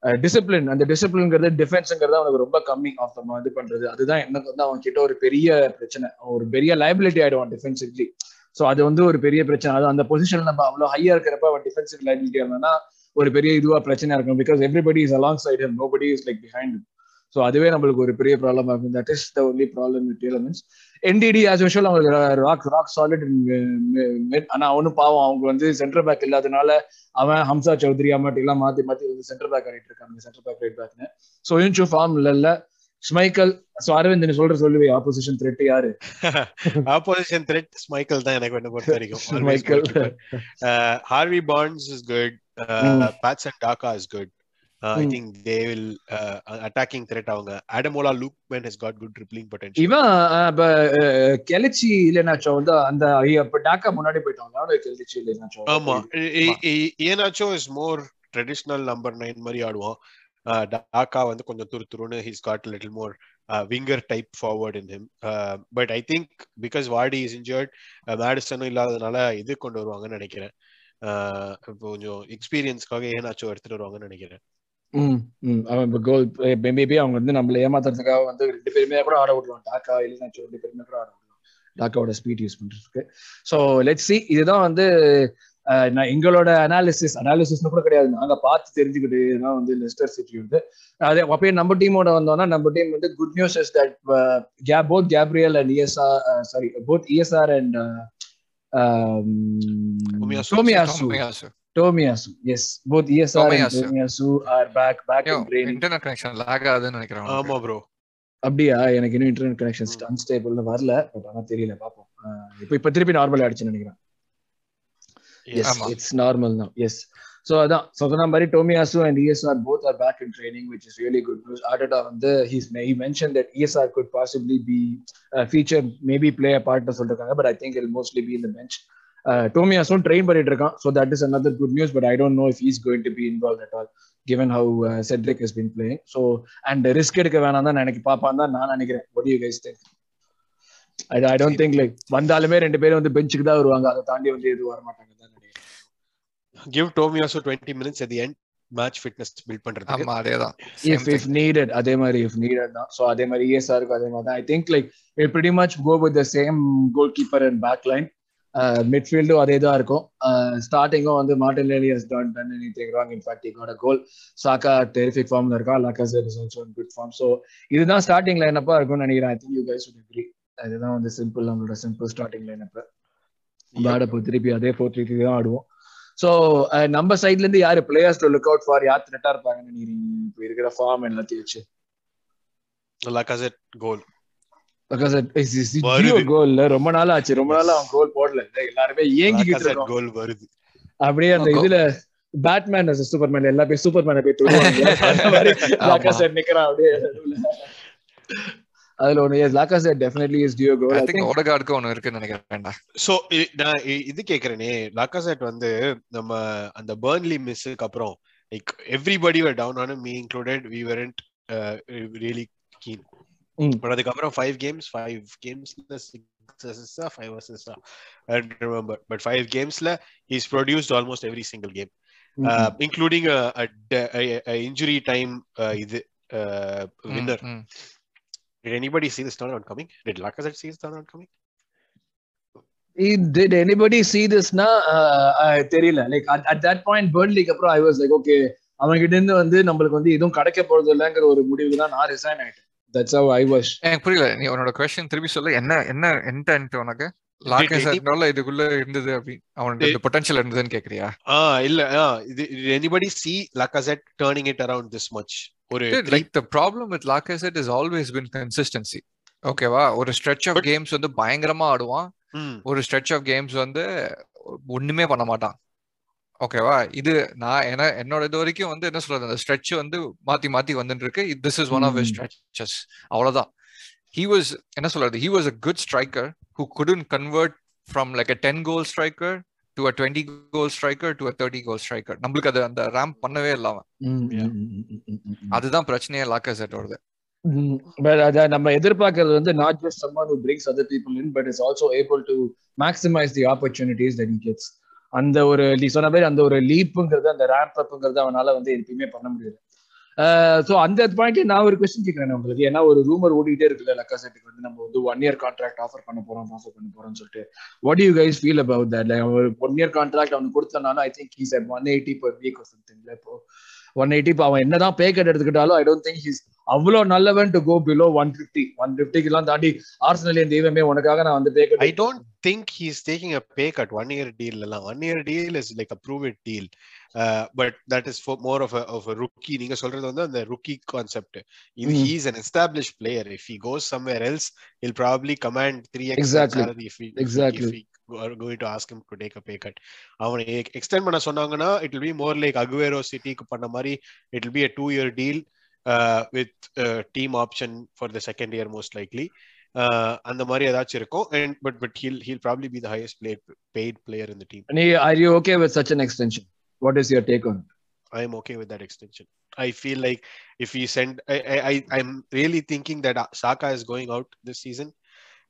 டிசிப்ளின் அந்த டிசிப்ளின்ங்கிறது டிஃபென்ஸுங்கிறது அவனுக்கு ரொம்ப கம்மி ஆஃப் த இது பண்றது. அதுதான் எனக்கு வந்து அவன் கிட்ட ஒரு பெரிய பிரச்சனை. ஒரு பெரிய லைபிலிட்டி ஆயிடுவான் டிஃபென்சிவ்லி ஸோ அது வந்து ஒரு பெரிய பிரச்சனை. அது அந்த பொசிஷன் நம்ம அவ்வளோ ஹையா இருக்கிறப்ப அவன் டிஃபென்சிவ் லைபிலிட்டி இருந்தானா ஒரு பெரிய இதுவா பிரச்சனையா இருக்கும். Because everybody is alongside nobody is like behind so அதுவே நம்மளுக்கு ஒரு பெரிய ப்ராப்ளம் ஆகும். That is the only problem with elements entity as usual அவங்க ராக் ராக் சாலிட் ஆனா அவனும் பாவம் அவங்க வந்து சென்டர் பேக் இல்லாதனால அவன் ஹம்சா சௌத்ரி அம்மாட்டி எல்லாம் மாத்தி மாத்தி வந்து சென்டர் பேக் ஆடிட்டு இருக்காங்க சென்டர் பேக் ரைட் பேக்னு ஸோ இன்ச்சு ஃபார்ம் இல்ல ஸ்மைக்கல் ஸோ அரவிந்த் நீ சொல்ற சொல்லுவே ஆப்போசிஷன் த்ரெட் யாரு Opposition threat *laughs* Michael தான் எனக்கு என்ன பொறுத்த வரைக்கும் Always Michael. goalkeeper. Uh, Harvey Barnes is good. Uh, Mm. Uh, I Mm. think they will uh, attacking threat அவங்க. Adamola Lookman has got good dribbling potential. இவன் அஹ், இப்ப அஹ், கெலிச்சி இல்லைனாச்சோ வந்து அந்த இப்ப டாக்கா முன்னாடி கெலிச்சி இல்லைனாச்சோ. ஆமா. Iheanacho is more traditional number nine மாதிரி ஆடுவான். டாக்கா வந்து கொஞ்சம் துரு துருன்னு he's got little more winger type forward in him but I think because Vardy is injured மேடிசனும் இல்லாததுனால இது கொண்டு வருவாங்கன்னு நினைக்கிறேன். Uh, இப்போ கொஞ்சம் எக்ஸ்பீரியன்ஸ்க்காக ஏனாச்சோ எடுத்துட்டு வருவாங்கன்னு நினைக்கிறேன். அவன் கோல் மேபி அவங்க வந்து நம்மள ஏமாத்துறதுக்காக வந்து ரெண்டு பேருமே கூட ஆட விடலாம். டாக்கா இல்லைனாச்சோ ரெண்டு பேருமே கூட ஆட விடலாம். டாக்காவோட ஸ்பீட் யூஸ் பண்றதுக்கு. ஸோ லெட் சி இதுதான் வந்து நான் எங்களோட அனாலிசிஸ் அனாலிசிஸ்னு கூட கிடையாது. நாங்க பார்த்து தெரிஞ்சுக்கிட்டு இதுதான் வந்து லெஸ்டர் சிட்டி வந்து அதே அப்பயே நம்ம டீமோட வந்தோம்னா நம்ம டீம் வந்து good news is that Gab both Gabriel and ESR sorry both ESR and Tomiyasu. Tomiyasu yes both ESR and. Tomiyasu are back back in internet connection lag ஆகுதுன்னு நினைக்கிறேன். ஆமா ப்ரோ அப்படியா? எனக்கு இன்னும் இன்டர்நெட் கனெக்ஷன் அன்ஸ்டேபிள்னு வரல but ஆனா தெரியல பாப்போம். இப்போ இப்போ திருப்பி நார்மல் ஆயிடுச்சுன்னு நினைக்கிறேன். எஸ். இட்ஸ் நார்மல் தான் எஸ் ஸோ அதான். ஸோ சொன்ன மாதிரி Tomiyasu and ESR both are back in training which is really good news Arteta வந்து he's he mention that ESR could possibly be feature maybe play a பார்ட்னு சொல்லிருக்காங்க but I think he'll mostly be இந்த bench டோமியாஸும் train பண்ணிட்டு இருக்கான் so that is another good news but I don't know if is going to be involve at all given how uh, Cedric has been playing. So, and risk எடுக்க வேணாம் தான் எனக்கு பாப்பான் தான் நான் நினைக்கிறேன். What do you guys think? I, I don't think like வந்தாலுமே ரெண்டு பேரும் வந்து பெஞ்சுக்கு தான் வருவாங்க. அதை தாண்டி வந்து எதுவும் வர மாட்டாங்க தான் நினைக்கிறேன். Give Tomiyasu twenty minutes at the end match fitness build பண்றதுக்கு. ஆமா அதேதான். Thing. if needed அதே மாதிரி if needed தான். So அதே மாதிரி ESR க்கு அதே மாதிரி தான். I think like it pretty much go with the same goalkeeper and back line. Midfield அதே தான் இருக்கும். ஸ்டார்டிங்கும் வந்து Martinelli not done anything wrong in fact he got a goal. Saka terrific ஃபார்ம்ல இருக்கா? Lacazette is also in good form. So இதுதான் starting லைனப்பா இருக்கும்னு நினைக்கிறேன். I think you guys would agree. அதுதான் வந்து சிம்பிள் நம்மளோட சிம்பிள் ஸ்டார்டிங் லைனப் ஆடப்போ திருப்பி அதே ஃபோர் த்ரீ த்ரீ தான் ஆடுவோம். ஸோ நம்ம சைட்ல இருந்து யாரு players to look out for யார் த்ரெட்டா இருப்பாங்கன்னு நினைக்கிறீங்க? இப்போ இருக்கிற ஃபார்ம் எல்லாத்தையும் வச்சு. லகாசெட் கோல். கோல்ல ரொம்ப நாள் ஆச்சு ரொம்ப நாள் அவன் கோல் போடல. எல்லாருமே ஏங்கிக்கிட்டு கோல் வருது. அப்படியே அந்த இதுல பேட்மேன் சூப்பர்மேன் எல்லா பேர் சூப்பர்மேனை போய் தொடுவாங்க. *laughs* நிக்கிறான் அப்படியே. அதுல ஒண்ணு yes Lacazette definitely is due goal I think ஓடகார்டுக்கு ஒன்னு இருக்குன்னு நினைக்கிறேன்டா சோ நான் இது கேக்குறேனே. லக்காசெட் வந்து நம்ம அந்த பர்ன்லி மிஸ்ஸுக்கு அப்புறம் like everybody were down on me included we weren't really keen. But அதுக்கப்புறம் ஃபைவ் கேம்ஸ் ஃபைவ் கேம்ஸ்ல சிக்ஸ் ஃபைவ் அசிஸ்டா remember but five கேம்ஸ்ல is produced almost every single game including injury time இது winner. Did anybody see this turnaround coming? Did Lacazette see this turnaround coming? did anybody see this னா தெரியல. Like at that point பர்ன்லிக்கு அப்புறம் I was like okay அவங்க கிட்ட இருந்து வந்து நம்மளுக்கு வந்து எதுவும் கிடைக்க போறது இல்லைங்கிற ஒரு முடிவுக்கு தான் நான் ரிசைன் ஆயிட்டேன். தட்ஸ் how ஐ வாஸ் எனக்கு புரியல. நீ உன்னோட கொஸ்டின் திருப்பி சொல்ல. என்ன என்ன இன்டென்ட் உனக்கு? லாக்கேசட்னால இதுக்குள்ள இருந்தது அப்படி. அவனுக்கு இந்த பொட்டன்ஷியல் இருந்ததுன்னு கேக்குறியா? Ah, இல்ல ah, இது did anybody see Lacazette turning it around this much? ஒரு like the problem with Lacazette is always been consistency ஓகேவா ஒரு ஸ்ட்ரெச் ஆஃப் கேம்ஸ் வந்து பயங்கரமா ஆடுவான். ஒரு ஸ்ட்ரெச் ஆஃப் கேம்ஸ் வந்து ஒண்ணுமே பண்ண மாட்டான். ஓகேவா இது நான் என்ன என்னோட இது வரைக்கும் வந்து என்ன சொல்றது? அந்த ஸ்ட்ரெச் வந்து மாத்தி மாத்தி வந்துட்டு இருக்கு this is one off. Stretches அவ்வளவுதான். ஹி வாஸ் என்ன சொல்றது? He was a good striker who couldn't convert from like a ten goal striker to a twenty goal striker to a thirty goal striker நம்மளுக்கு அது அந்த ramp பண்ணவே இல்லை அவன். ம், Yeah. ம், ம், ம், ம், ம், ம். அதுதான் பிரச்சனையே லாக்கசெட்டோடது Mm, but அத நம்ம எதிர்பார்க்கறது வந்து not just someone who brings other people in but is also able to maximize the opportunities that he gets. அந்த ஒரு நீ சொன்ன மாதிரி அந்த ஒரு லீப்புங்கிறது அந்த ரேப் அப்ங்கிறது அவனால வந்து எப்பயுமே பண்ண முடியாது. ஸோ அந்த பாயிண்ட்ல நான் ஒரு கொஸ்டின் கேட்கிறேன் உங்களுக்கு. ஏன்னா ஒரு ரூமர் ஓடிட்டே இருக்குல்ல லக்கா செட்டுக்கு வந்து நம்ம வந்து ஒன் இயர் கான்ட்ராக்ட் ஆஃபர் பண்ண போறோம் ஆஃபர் பண்ண போறோம்னு சொல்லிட்டு. What you guys feel about that ஒரு ஒன் இயர் கான்ட்ராக்ட் அவனுக்கு கொடுத்தனாலும் I think he's one eighty per week சம்திங்ல இப்போ. ஒன் எயிட்டி இப்போ அவன் என்னதான் பே கட் எடுத்துக்கிட்டாலும் ஐ டோன்ட் திங்க் ஹீஸ் அவ்வளோ நல்லவன் to go below one fifty one ஃபிஃப்டிக்கெல்லாம் தாண்டி ஆர்சனலியன் தெய்வமே உனக்காக நான் வந்து pay cut I don't think he's taking a pay cut. One year deal. எல்லாம். One year deal is like a prove it deal. Uh, but that is for more of a of a rookie. நீங்க சொல்றது வந்து அந்த rookie concept. If Mm. he's an established player, if he goes somewhere else, he'll probably command 3x Exactly. salary if we Exactly. if we are going to ask him to take a pay cut. அவனை extend பண்ண சொன்னாங்கன்னா it will be more like Aguero Cityக்கு பண்ண மாதிரி it will be a two year deal uh, with uh, team option for the second year most likely. Uh, அந்த மாதிரி ஏதாச்சும் இருக்கும் and but but he'll he'll probably be the highest paid paid player in the team. நீ are you okay with such an extension what is your take on I am okay with that extension. I feel like if we send, I, I, I I'm really thinking that Saka is going out this season,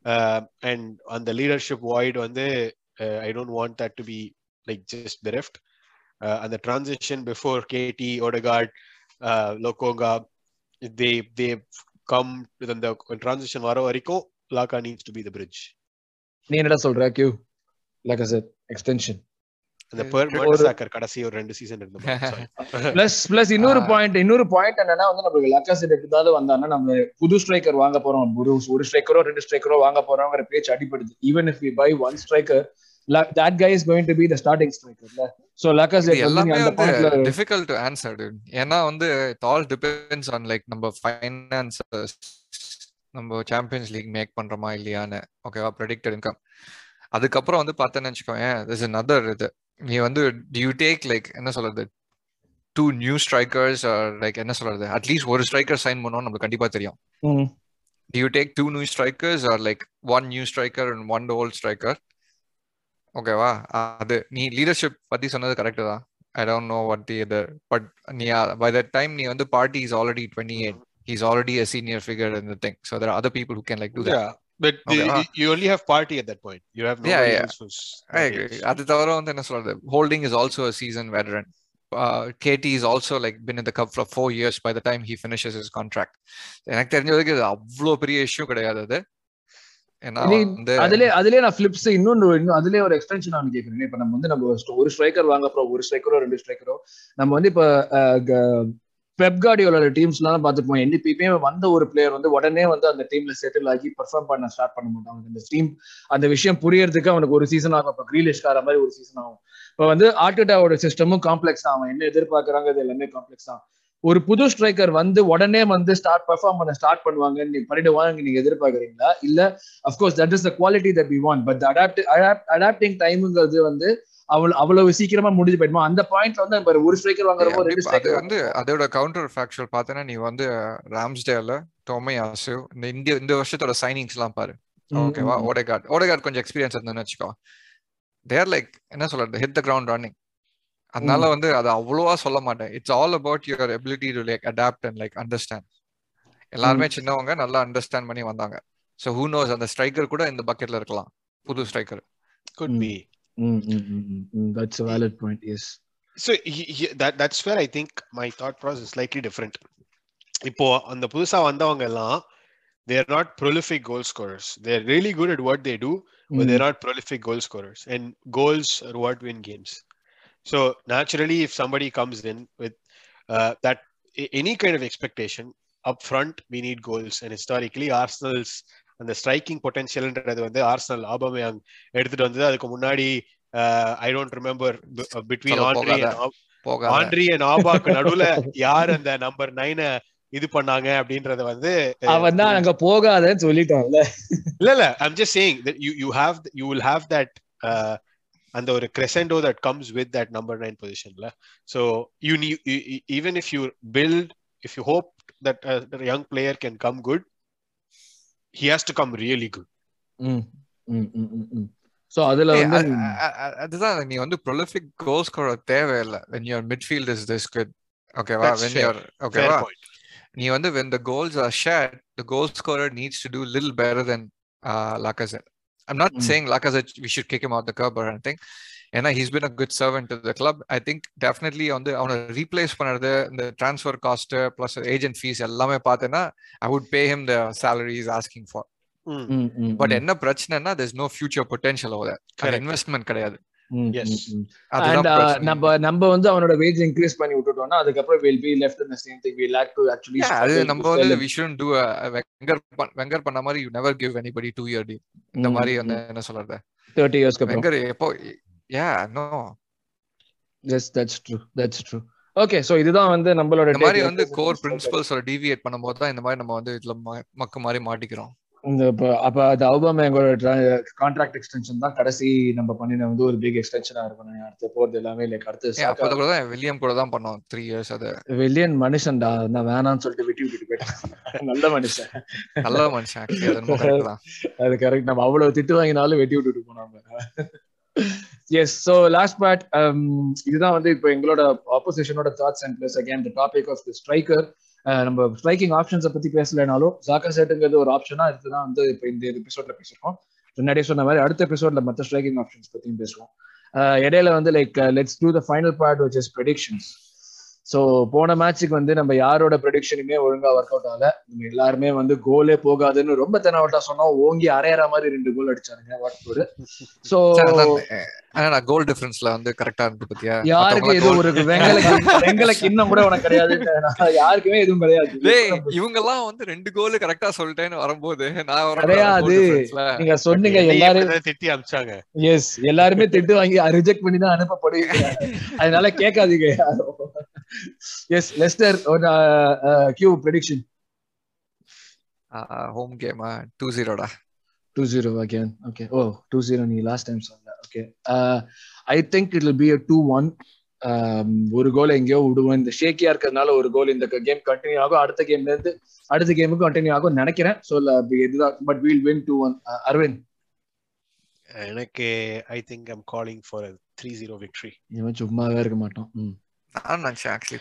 uh, and on the leadership void, on the uh, I don't want that to be like just bereft. Uh, and the transition before KT, Odegaard, uh, Lokonga, they they've come then the transition வர வரைக்கும் Laka needs to be the bridge. நீ என்னடா சொல்ற Q like a set extension அந்த Mertesacker கடைசி ஒரு ரெண்டு season இருந்த பிளஸ் பிளஸ் இன்னொரு. பாயிண்ட் இன்னொரு பாயிண்ட் என்னன்னா வந்து நம்மளுக்கு லக்கா செட் எப்படினாலும் வந்தாங்கன்னா நம்ம புது ஸ்ட்ரைக்கர் வாங்க போறோம். ஒரு ஒரு ஸ்ட்ரைக்கரோ ரெண்டு ஸ்ட்ரைக்கரோ வாங்க போறோங்கிற பேச்சு அடிபடுது. Even if we buy one striker that guy is going to be the starting striker so laka இது said எல்லாமே அந்த வந்து பாயிண்ட்ல டிஃபிகல்ட் டு ஆன்சர் ஏன்னா வந்து it all depends on like நம்ம ஃபைனான்சஸ் நம்ம சாம்பியன்ஸ் லீக் மேக் பண்றோமா இல்லையான்னு ஓகேவா ப்ரெடிக்டட் இன்கம் அதுக்கப்புறம் வந்து பார்த்தேன்னு வச்சுக்கோங்க திஸ் another இது. நீ வந்து டியூ டேக் லைக் என்ன சொல்றது? டூ நியூ ஸ்ட்ரைக்கர்ஸ் லைக் என்ன சொல்றது? அட்லீஸ்ட் ஒரு ஸ்ட்ரைக்கர் சைன் பண்ணோம் நமக்கு கண்டிப்பா தெரியும். do you take two new strikers or like one new striker and one old striker? ஓகேவா அது நீ லீடர்ஷிப் பத்தி சொன்னது கரெக்ட் தான். I don't know what the other but நீ பை தட் டைம் நீ வந்து Partey is already twenty eight he's already a senior figure in the thing so there are other people who can like do that. Yeah, but Okay, you, ah. you only have party at that point. You have no Yeah, one yeah. else who's I that agree. age. அது தவிர வந்து என்ன சொல்றது Holding is also a season veteran KT is also like been இந்த club for four years by the time he finishes his contract எனக்கு தெரிஞ்ச வரைக்கும் இது அவ்வளோ பெரிய இஷ்யூ கிடையாது அது வந்து அதுலயே அதுலயே நான் பிளிப்ஸ் இன்னொன்னு இன்னும் அதுலயே ஒரு எக்ஸ்டென்ஷன் நான் கேட்கிறேன் இப்ப நம்ம வந்து நம்ம ஒரு- ஒரு ஸ்ட்ரைக்கர் வாங்க போறோம் ஒரு ஸ்ட்ரைக்கரோ ரெண்டு ஸ்ட்ரைக்கரோ நம்ம வந்து இப்ப பெப்கார்டியோட டீம்ஸ்லாம் பார்த்துருப்போம். பார்த்துப்போம் என்டிபியுமே வந்த ஒரு பிளேயர் வந்து உடனே வந்து அந்த டீம்ல செட்டில் ஆகி பெர்ஃபார்ம் பண்ண ஸ்டார்ட் பண்ண மாட்டாங்க அந்த டீம் அந்த விஷயம் புரியறதுக்கு அவனுக்கு ஒரு சீசன் ஆகும். இப்போ கிரீலிஷ் கார மாதிரி ஒரு சீசன் ஆகும். இப்போ வந்து ஆர்டிட்டாவோட சிஸ்டமும் காம்ப்ளெக்ஸ் தான். அவன் என்ன எதிர்பார்க்கறாங்க இது எல்லாமே காம்ப்ளெக்ஸ் தான். ஒரு புது ஸ்ட்ரைக்கர் வந்து உடனே வந்து ஸ்டார்ட் பெர்ஃபார்ம் பண்ண ஸ்டார்ட் பண்ணுவாங்க நீ பண்ணிடுவாங்க நீங்க எதிர்பார்க்குறீங்களா? இல்ல of course that is the quality that we want but adapt adapting டைமுங்கிறது வந்து அவ்வளவு அவ்வளவு சீக்கிரமா முடிஞ்சு போயிடுமா? அந்த பாயிண்ட்ல வந்து நம்ம ஒரு ஸ்ட்ரைக்கர் வாங்குறப்போ ரெண்டு ஸ்ட்ரைக்கர் வந்து அதோட கவுண்டர் ஃபேக்சுவல் பார்த்தேன்னா நீ வந்து ராம்ஸ்டேல டொமையாசு இந்த இந்திய இந்த வருஷத்தோட சைனிங்ஸ் எல்லாம் பாரு ஓகேவா ஓடேகார்ட் ஓடேகார்ட் கொஞ்சம் எக்ஸ்பீரியன்ஸ் இருந்ததுன்னு வச்சுக்கோ. தேர் லைக் என்ன சொல்றது? ஹிட் த கிரவுண்ட் ரன்னிங் அதனால வந்து அது அவ்வளவா சொல்ல மாட்டேன். It's all about your ability to like adapt and like understand எல்லாருமே சின்னவங்க நல்லா அண்டர்ஸ்டாண்ட் பண்ணி வந்தாங்க. ஸோ ஹூ நோஸ் அந்த ஸ்ட்ரைக்கர் கூட இந்த பக்கெட்ல இருக்கலாம். புது striker Could Mm. be. That's valid point yes So he, he, that that's where I think my thought process is slightly different. இப்போ அந்த புதுசா வந்தவங்க எல்லாம் they are not prolific goal scorers. They're really good at what they do, but they're not prolific goal scorers. And goals are what win games. So naturally, if somebody comes in with uh, that a- any kind of expectation up front, we need goals. And historically, Arsenal's அந்த striking பொட்டன்ஷியல்ன்றது வந்து Arsenal ஆபமேயாங் எடுத்துட்டு வந்தது. அதுக்கு முன்னாடி I don't remember between Andrei Andrei and ஆபாக்கு நடுவுல யார் அந்த number நைன இது பண்ணாங்க அப்படின்றத வந்து அவன் தான் அங்க போகாதன்னு சொல்லிட்டான்ல. இல்ல இல்ல I'm just saying that you you have you will have that uh, அந்த ஒரு crescendo that comes with that number 9 positionல so you need you, you- even if you build if you hope that uh, that he has to come really good so அதுல ஏய், வந்து அ- அ- அ- அதுதான் நீ வந்து prolific goal scorer தேவையில்லை when your midfield is this good ஓகேவா That's when fair. you're fair ஓகேவா point நீ வந்து when the goals are shared the goal scorer needs to do little better than uh, Lacazette I'm not Mm. saying Lacazette we should kick him out the club or anything ஏன்னா he's been a good servant to the club. I think definitely வந்து அவனை replace பண்ணுறது இந்த transfer cost plus agent fees எல்லாமே பார்த்தேன்னா I would pay him the salary he's asking for. Mm, ம், ம், but என்ன பிரச்சனைனா there's no future potential over there. அந்த Correct. இன்வெஸ்ட்மெண்ட் கிடையாது. uh. நம்ம நம்ம வந்து அவனோட வேஜ் இன்க்ரீஸ் பண்ணி விட்டுட்டோம்னா அதுக்கப்புறம் will be left in the same thing we lag to actually Yeah, அது நம்ம வந்து we shouldn't do a a Wenger பண்- வெங்கர் பண்ண மாதிரி you never give anybody two year deal. இந்த மாதிரி வந்து என்ன சொல்றது? 30 இயர்ஸ்க்கு அப்புறம். வெங்கர் எப்போ yeah no. Yes that's true that's true okay so இதுதான் வந்து நம்மளோட இந்த மாதிரி. வந்து கோர் பிரின்சிபல்ஸ் டிவியேட் பண்ணும்போது தான் இந்த மாதிரி நம்ம வந்து இதுல மக்கு மாதிரி மாட்டிக்கிறோம். இந்த அப்ப அது அவுபாமா எங்களோட கான்ட்ராக்ட் எக்ஸ்டென்ஷன் தான் கடைசி நம்ம பண்ணின வந்து ஒரு பிக் எக்ஸ்டென்ஷனா இருக்கும். அடுத்து போறது எல்லாமே லைக் அடுத்து கூட தான் வில்லியம் கூட தான் பண்ணோம் த்ரீ இயர்ஸ் அது. வில்லியன் மனுஷன்டா நான் வேணாம்னு சொல்லிட்டு விட்டு விட்டுட்டு போயிட்டான். நல்ல மனுஷன். நல்ல மனுஷன் அது கரெக்ட் நம்ம அவ்வளவு திட்டு வாங்கினாலும் வெட்டி விட்டுட்டு போனாங்க எஸ் சோ லாஸ்ட் பார்ட் இதுதான் வந்து இப்போ எங்களோட ஆப்போசிஷனோட thoughts and plus again the topic of the striker நம்ம ஸ்ட்ரைக்கிங் ஆப்ஷன்ஸை பத்தி பேசலைனாலும் ஜாக்கர் செட்டுங்கிறது ஒரு ஆப்ஷனாக இதுதான் வந்து இப்போ இந்த எபிசோட்ல பேசிருக்கோம். முன்னாடியே சொன்ன மாதிரி அடுத்த எபிசோட்ல மற்ற ஸ்ட்ரைக்கிங் ஆப்ஷன்ஸ் பற்றியும் பேசுவோம். Uh, இடையில வந்து like let's do the final part which is predictions so போன மேட்ச்சுக்கு வந்து நம்ம யாரோட ப்ரெடிக்ஷனுமே ஒழுங்கா ஒர்க் அவுட் ஆகல. நம்ம எல்லாருமே வந்து கோலே போகாதுன்னு ரொம்ப தெனாவட்டா சொன்னோம். ஓங்கி அரையற மாதிரி ரெண்டு கோல் அடிச்சானுங்க வாட்ஃபோர்டு ஸோ கோல் டிஃபரன்ஸ்ல வந்து கரெக்டா இருந்து பத்தியா? யாருக்கு எதுவும் ஒரு வெங்கல *laughs* வெங்கல கிண்ணம் கூட உனக்கு கிடையாது. யாருக்குமே எதுவும் கிடையாது. டேய் இவங்க எல்லாம் வந்து ரெண்டு கோல் கரெக்டா சொல்லிட்டேன்னு வரும்போது நான் கிடையாது. நீங்க சொன்னீங்க எல்லாரும் திட்டி அமிச்சாங்க எஸ் எல்லாருமே திட்டு வாங்கி ரிஜெக்ட் பண்ணி தான் அனுப்பப்படுவீங்க. *laughs* அதனால கேட்காதீங்க. Yes Leicester Q prediction home game two ஜீரோடா two zero again okay oh two zero நீ லாஸ்ட் டைம் சொன்ன. Okay I think it will be a two one ஒரு கோல் எங்கேயோ விடுவோம் இந்த ஷேக்கியா இருக்கிறதுனால ஒரு கோல் இந்த கேம் கண்டினியூ ஆகும் அடுத்த கேம்ல இருந்து அடுத்த கேமுக்கு கண்டினியூ ஆகும் நினைக்கிறேன் ஸோ இதுதான் but we'll win two one Aravind எனக்கு I think I'm calling for three zero victory இவன் சும்மாவே இருக்க மாட்டோம் ம்.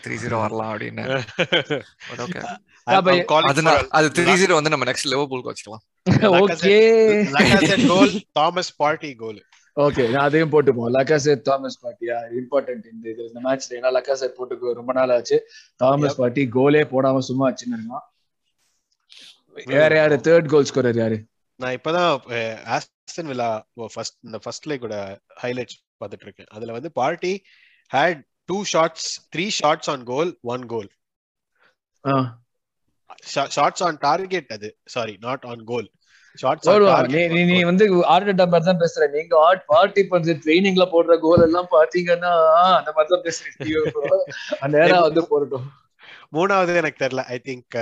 த்ரீ ஜீரோ வரலாம் அப்படின்னு. ஓகே *laughs* அது த்ரீ ஜீரோ வந்து நம்ம நெக்ஸ்ட் லிவர்பூலுக்கு வச்சுக்கலாம். Okay goal Thomas Partey goal okay நான் அதையும் போட்டுப்போம் லக்காசெட் தாமஸ் பாட்டியா இம்பார்ட்டன்ட் இந்த இது இந்த மேட்ச்ல ஏன்னா லக்காசெட் போட்டு ரொம்ப நாள் ஆச்சு. தாமஸ் பாட்டி கோலே போடாம சும்மா வச்சுன்னு இருக்கான். வேற யாரு? தேர்ட் கோல் ஸ்கோரர் யாரு? நான் இப்பதான் ஆஸ்டன் வில்லா ஃபர்ஸ்ட் இந்த ஃபர்ஸ்ட் லைக்கோட ஹைலைட்ஸ் பார்த்துட்டு இருக்கேன். அதுல வந்து Partey had two shots three shots on goal one goal shots on target அது. சாரி நாட் ஆன் கோல் நீ வந்து ஆர்டர் டம்பர் தான் பேசுற. நீங்க ஆட் பார்ட்டி பண்ற ட்ரைனிங்ல போடுற கோல் எல்லாம் பாத்தீங்கன்னா அந்த மாதிரி தான் பேசுறீங்க அந்த நேரம் வந்து போடட்டும். மூணாவது எனக்கு தெரியல. I think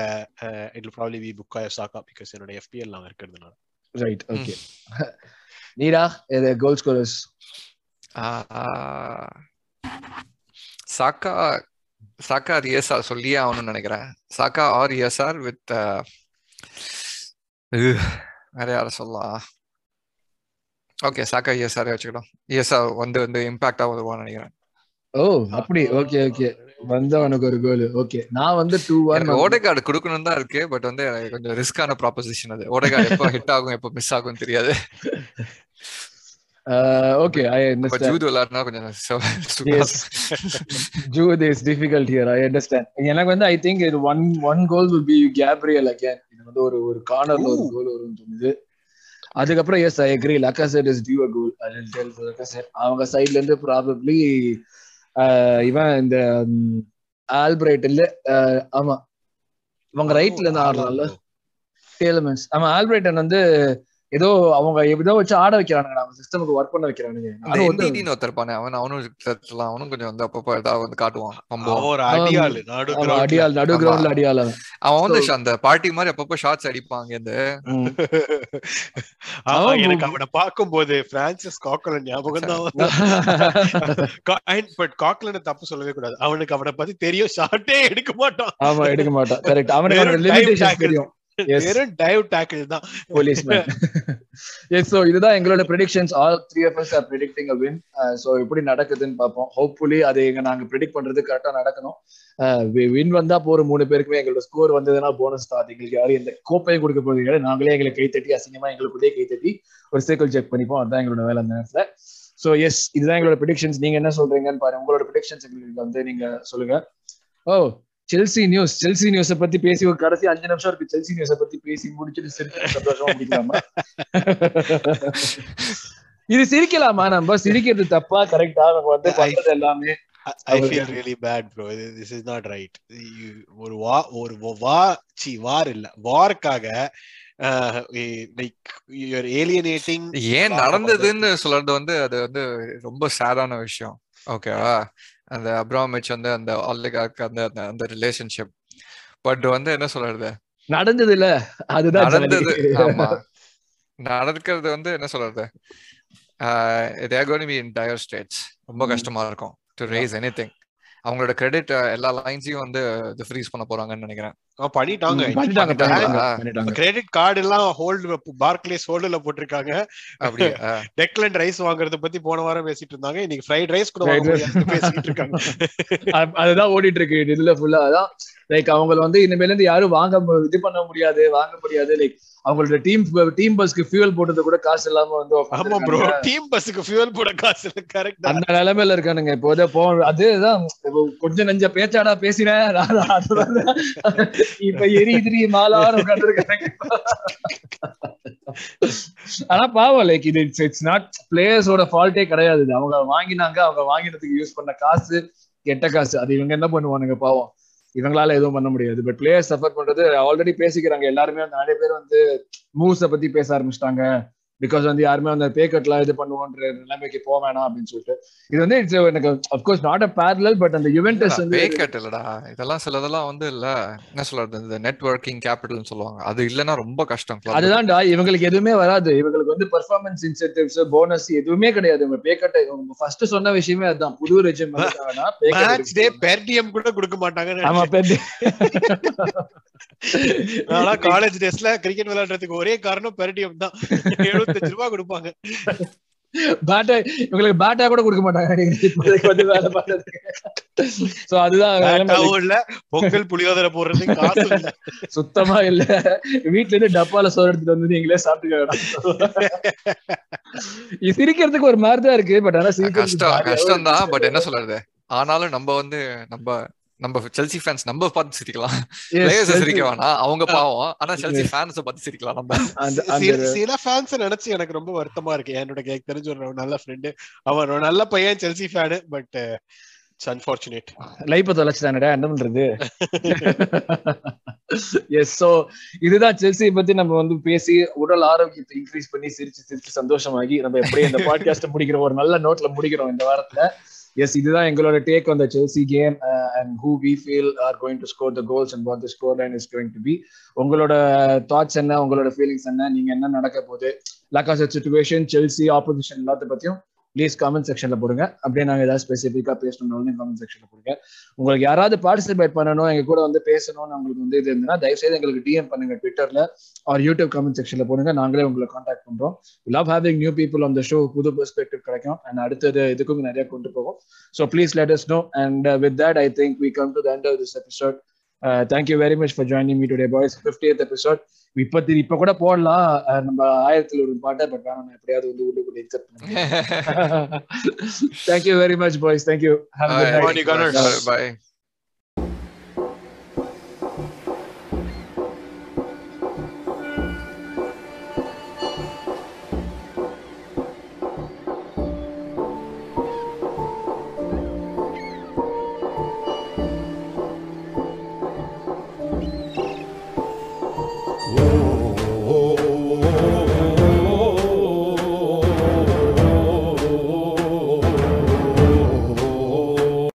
it probably be Bukayo Saka because என்னோட எஃபிஎல் நாங்க இருக்கிறதுனால. ரைட் ஓகே *laughs* நீரா இது கோல் ஸ்கோரர்ஸ் சாக்கா சாக்கா அது எஸ்ஆர் சொல்லியே ஆகணும்னு நினைக்கிறேன். சாக்கா ஆர் எஸ்ஆர் வித் வேற யார சொல்லலாம்? ஓகே சாக்கா இஎஸ்ஆர் வச்சுக்கிட்டோம். இஎஸ்ஆர் வந்து வந்து இம்பாக்டா வருவான்னு நினைக்கிறேன். ஓ அப்படி. ஓகே ஓகே வந்தவனுக்கு ஒரு கோல் ஓகே நான் வந்து டூ ஒன் ஓடைகார்டு கொடுக்கணும் தான் இருக்கு பட் வந்து கொஞ்சம் ரிஸ்கான ப்ராப்போசிஷன் அது. ஓடைகார்டு எப்போ ஹிட் ஆகும் எப்போ மிஸ் ஆகும் தெரியாது. ஓகே ஐ இப்ப அண்டர்ஸ்டாண்ட் ஜூது விளையாடுனா கொஞ்சம் Yes. *laughs* Jude is difficult here. I understand. எனக்கு வந்து ஐ திங்க் இது one one goal will be Gabriel again இது வந்து ஒரு ஒரு கார்னர்ல ஒரு கோல் வரும்னு தோணுது. அதுக்கப்புறம் yes I agree Lacazette is due a goal Lacazette அவங்க சைடுல இருந்து ப்ராபப்ளி இவன் இந்த ஆல்பிரைட் இல்ல அஹ், ஆமா. இவங்க ரைட்ல இருந்து ஆடலாம்ல டேலமென்ஸ் ஆமா. ஆல்பிரைட்டன் வந்து ஏதோ அவங்க ஏதோ வச்சு ஆட வைக்கிறானுங்க நம்ம சிஸ்டமுக்கு ஒர்க் பண்ண வைக்கிறானுங்க. இந்த அது வந்து என்டிடின்னு ஒருத்தர் இருப்பானே அவன் அவனும் இருக்கலாம் அவனும் கொஞ்சம் வந்து அப்பப்போ ஏதாவது வந்து காட்டுவான். அடியாளு நடு. கிரவுண்ட்ல அடியால் அவன். வந்து அந்த பார்ட்டி மாதிரி அப்பப்போ ஷார்ட்ஸ் அடிப்பாங்க இந்த. ஆமா, அவன் எனக்கு அவனை பார்க்கும்போது பிரான்சிஸ் காக்லன் ஞாபகம் தான் பட் காக்லன் *laughs* தப்பு சொல்லவே கூடாது. அவனுக்கு அவனை பத்தி தெரியும் ஷார்ட்டே எடுக்க மாட்டான். ஆமா எடுக்க மாட்டான். கரெக்ட் அவனுக்கு லிமிடேஷன். தெரியும். வெறும் டைவ் டேக்கிள் தான். போலீஸ்மேன் எஸ் ஸோ இதுதான் எங்களோட predictions all three of us are predicting a win so எப்படி நடக்குதுன்னு பார்ப்போம். ஹோப்ஃபுல்லி அது எங்க நாங்க ப்ரெடிக்ட் பண்றது கரெக்டா நடக்கணும். வின் வந்தா போற மூணு பேருக்குமே. எங்களோட ஸ்கோர் வந்ததுன்னா போனஸ் தான் எங்களுக்கு யாரும் எந்த கோப்பையும் கொடுக்க போறது கிடையாது. நாங்களே எங்களை கை தட்டி அசிங்கமா எங்களுக்குள்ளேயே கை தட்டி ஒரு சைக்கிள் செக் பண்ணிப்போம். அதுதான் எங்களோட வேலை அந்த நேரத்துல. ஸோ எஸ் இதுதான் எங்களோட ப்ரெடிக்ஷன்ஸ் நீங்க என்ன சொல்றீங்கன்னு பாருங்க. உங்களோட ப்ரெடிக்ஷன்ஸ் எங்களுக்கு வந்து நீங்க சொல்லுங்க. ஓ செல்சி நியூஸ் செல்சி நியூஸ பத்தி பேசி ஒரு கடைசி அஞ்சு நிமிஷம் இருக்கு. செல்சி நியூஸ பத்தி பேசி முடிச்சுட்டு சிரிச்சு சந்தோஷமா முடிக்கலாமா? *laughs* இது சிரிக்கலாமா நம்ம? சிரிக்கிறது தப்பா கரெக்டா நம்ம வந்து பண்றது எல்லாமே I feel really bad bro this is not right ஒரு வா ஒரு வா சி வார் இல்ல. வார்க்காக லைக் யூஆர் ஏலியனேட்டிங் ஏன் நடந்ததுன்னு சொல்றது வந்து அது வந்து ரொம்ப சேடான விஷயம். ஓகேவா அந்த அப்ராமிச் வந்து அந்த ஆல்லிகாக்கு அந்த அந்த- ரிலேஷன்ஷிப் பட் வந்து என்ன சொல்றது? நடந்தது இல்ல அதுதான் நடந்தது. ஆமா. நடக்கிறது வந்து என்ன சொல்றது? They're going be in dire straits ரொம்ப. கஷ்டமா இருக்கும். டு ரேஸ் எனிதிங் அவங்களோட கிரெடிட் எல்லா லைன்ஸையும் வந்து ஃப்ரீஸ் பண்ண போறாங்கன்னு நினைக்கிறேன். பண்ணிட்டாங்க. கிரெடிட் கார்டு எல்லாம் ஹோல்டு பார்க்லேஸ் ஹோல்டுல போட்டிருக்காங்க. அப்படி டெக்லண்ட் ரைஸ் வாங்குறத பத்தி போன வாரம் பேசிட்டு இருந்தாங்க. இன்னைக்கு ஃப்ரைட் ரைஸ் கூட பேசிட்டு இருக்காங்க. *laughs* அது- அதுதான் ஓடிட்டு இருக்கு இதுல ஃபுல்லா அதான் லைக் அவங்க வந்து இனிமேல இருந்து யாரும் வாங்க இது பண்ண முடியாது வாங்க முடியாது. லைக் அவங்களோட டீம் டீம் பஸ்க்கு ஃபியூல் போட்டது கூட காசு இல்லாம வந்து ஆமா ப்ரோ. டீம் பஸ்ஸுக்கு ஃபியூல் போட காசு கரெக்ட் அந்த நிலைமையில இருக்கானுங்க. இப்போ போ அதுதான் கொஞ்சம் நெஞ்ச பேச்சாடா பேசினேன். நான் எரி இப்ப எரியுதிரி மாலான்னு உட்காந்துருக்காங்க ஆனா பாவம் லைக் இது இட்ஸ் இட்ஸ் நாட் பிளேயர்ஸோட ஃபால்ட்டே கிடையாது. அவங்க வாங்கினாங்க அவங்க வாங்கினதுக்கு யூஸ் பண்ண காசு கெட்ட காசு. அது இவங்க என்ன பண்ணுவானுங்க பாவம். இவங்களால எதுவும் பண்ண முடியாது. பட் பிளேயர்ஸ் சஃபர் பண்றது ஆல்ரெடி பேசிக்கிறாங்க. எல்லாருமே வந்து நிறைய பேர் வந்து மூவ்ஸ பத்தி பேச ஆரம்பிச்சிட்டாங்க. பிகாஸ் வந்து யாருமே அந்த பே கட்லாம் இது பண்ணுவோன்ற நிலைமைக்கு போக வேணாம் அப்படின்னு சொல்லிட்டு. இது வந்து இட்ஸ் எனக்கு of course not a parallel but அந்த யுவென்டஸ் வந்து பேக்கட் இல்லடா இதெல்லாம் சிலதெல்லாம் வந்து இல்ல. என்ன சொல்றது இந்த நெட்வொர்க்கிங் கேபிட்டல்னு சொல்லுவாங்க. அது இல்லைன்னா ரொம்ப கஷ்டம். அதுதான்டா இவங்களுக்கு எதுவுமே வராது. இவங்களுக்கு வந்து பெர்ஃபார்மன்ஸ் இன்சென்டிவ்ஸ் போனஸ் எதுவுமே கிடையாது. இவங்க பே கட் ஃபர்ஸ்ட் சொன்ன விஷயமே அதுதான். புது ரெஜிம் டே. பெர்டியம் கூட கொடுக்க மாட்டாங்கன்னு ஆமா ஆனா காலேஜ் டேஸ்ல கிரிக்கெட் விளையாடுறதுக்கு ஒரே காரணம் பெர்டியம் தான். எழுபத்தஞ்சு ரூபாய் கொடுப்பாங்க. பேட்டா இவங்களுக்கு பேட்டா கூட கொடுக்க மாட்டாங்க. அதுதான் பொங்கல் புளியோதரை இல்ல. சுத்தமா இல்ல. வீட்ல இருந்து டப்பால சோறு எடுத்துட்டு வந்து நீங்களே சாப்பிட்டுக்க இது சிரிக்கிறதுக்கு ஒரு மாதிரி தான் இருக்கு பட் ஆனா கஷ்டம் கஷ்டம் தான் பட் என்ன சொல்றது? ஆனாலும் நம்ம வந்து நம்ம நம்ம செல்சி ஃபேன்ஸ் நம்ம பார்த்து சிரிக்கலாம். பிளேயர்ஸ் சிரிக்க வேணாம் அவங்க பாவம். ஆனா செல்சி ஃபேன்ஸ் பார்த்து சிரிக்கலாம் நம்ம. சில ஃபேன்ஸ் நினைச்சு எனக்கு ரொம்ப வருத்தமா இருக்கு. என்னோட எனக்கு தெரிஞ்ச ஒரு நல்ல ஃப்ரெண்டு அவன் ஒரு நல்ல பையன் Chelsea fan but it's unfortunate லைஃப்ப தொலைச்சிட்டானடா என்ன பண்றது? எஸ் சோ இதுதான் செல்சியை பத்தி நம்ம வந்து பேசி உடல் ஆரோக்கியத்தை இன்க்ரீஸ் பண்ணி சிரிச்சு சிரிச்சு சந்தோஷமாகி நம்ம எப்படியே இந்த பாட்காஸ்ட் முடிக்கிறோம் ஒரு நல்ல நோட்ல முடிக்கிறோம் இந்த வாரத்துல. எஸ் இதுதான் எங்களோட take on the Chelsea game and who we feel are going to score the goals and what the score line is going to be உங்களோட தாட்ஸ் என்ன? உங்களோட ஃபீலிங்ஸ் என்ன? நீங்க என்ன நடக்க போகுது? லக்காஸ் சுச்சுவேஷன் செல்சி ஆப்போசிஷன் எல்லாத்த பத்தியும் ப்ளீஸ் கமெண்ட் செக்ஷன்ல போடுங்க. அப்படியே நாங்க ஏதாவது ஸ்பெசிஃபிக்காக பேசணும்னாலும் கமெண்ட் செக்ஷன்ல போடுங்க. உங்களுக்கு யாராவது பார்ட்டிசிபேட் பண்ணணும் எங்க கூட வந்து பேசணும்னு உங்களுக்கு வந்து இது இருந்ததுன்னா தயவுசெய்து எங்களுக்கு டிஎம் பண்ணுங்க ட்விட்டர்ல ஆர் யூடியூப் கமெண்ட் செக்ஷன்ல போடுங்க. நாங்களே உங்களை காண்டாக்ட் பண்றோம். லவ் ஹேவிங் நியூ பீப்புள் அந்த ஷோ புது பெர்ஸ்பெக்டிவ் கிடைக்கும். அண்ட் அடுத்தது இதுக்கும் நிறைய கொண்டு போகும். So please let us know and with that I think we come to the end of this episode thank you very much for joining me today boys fiftieth episode இப்ப திரு- இப்ப கூட போடலாம். அஹ் நம்ம ஆயிரத்துல ஒரு பாட்டை பட் வேணாம் நான் எப்படியாவது வந்து உள்ளுக்குள்ள இன்செப்ட் பண்ணுறேன் thank you very much boys thank you Bye, Gunners. Bye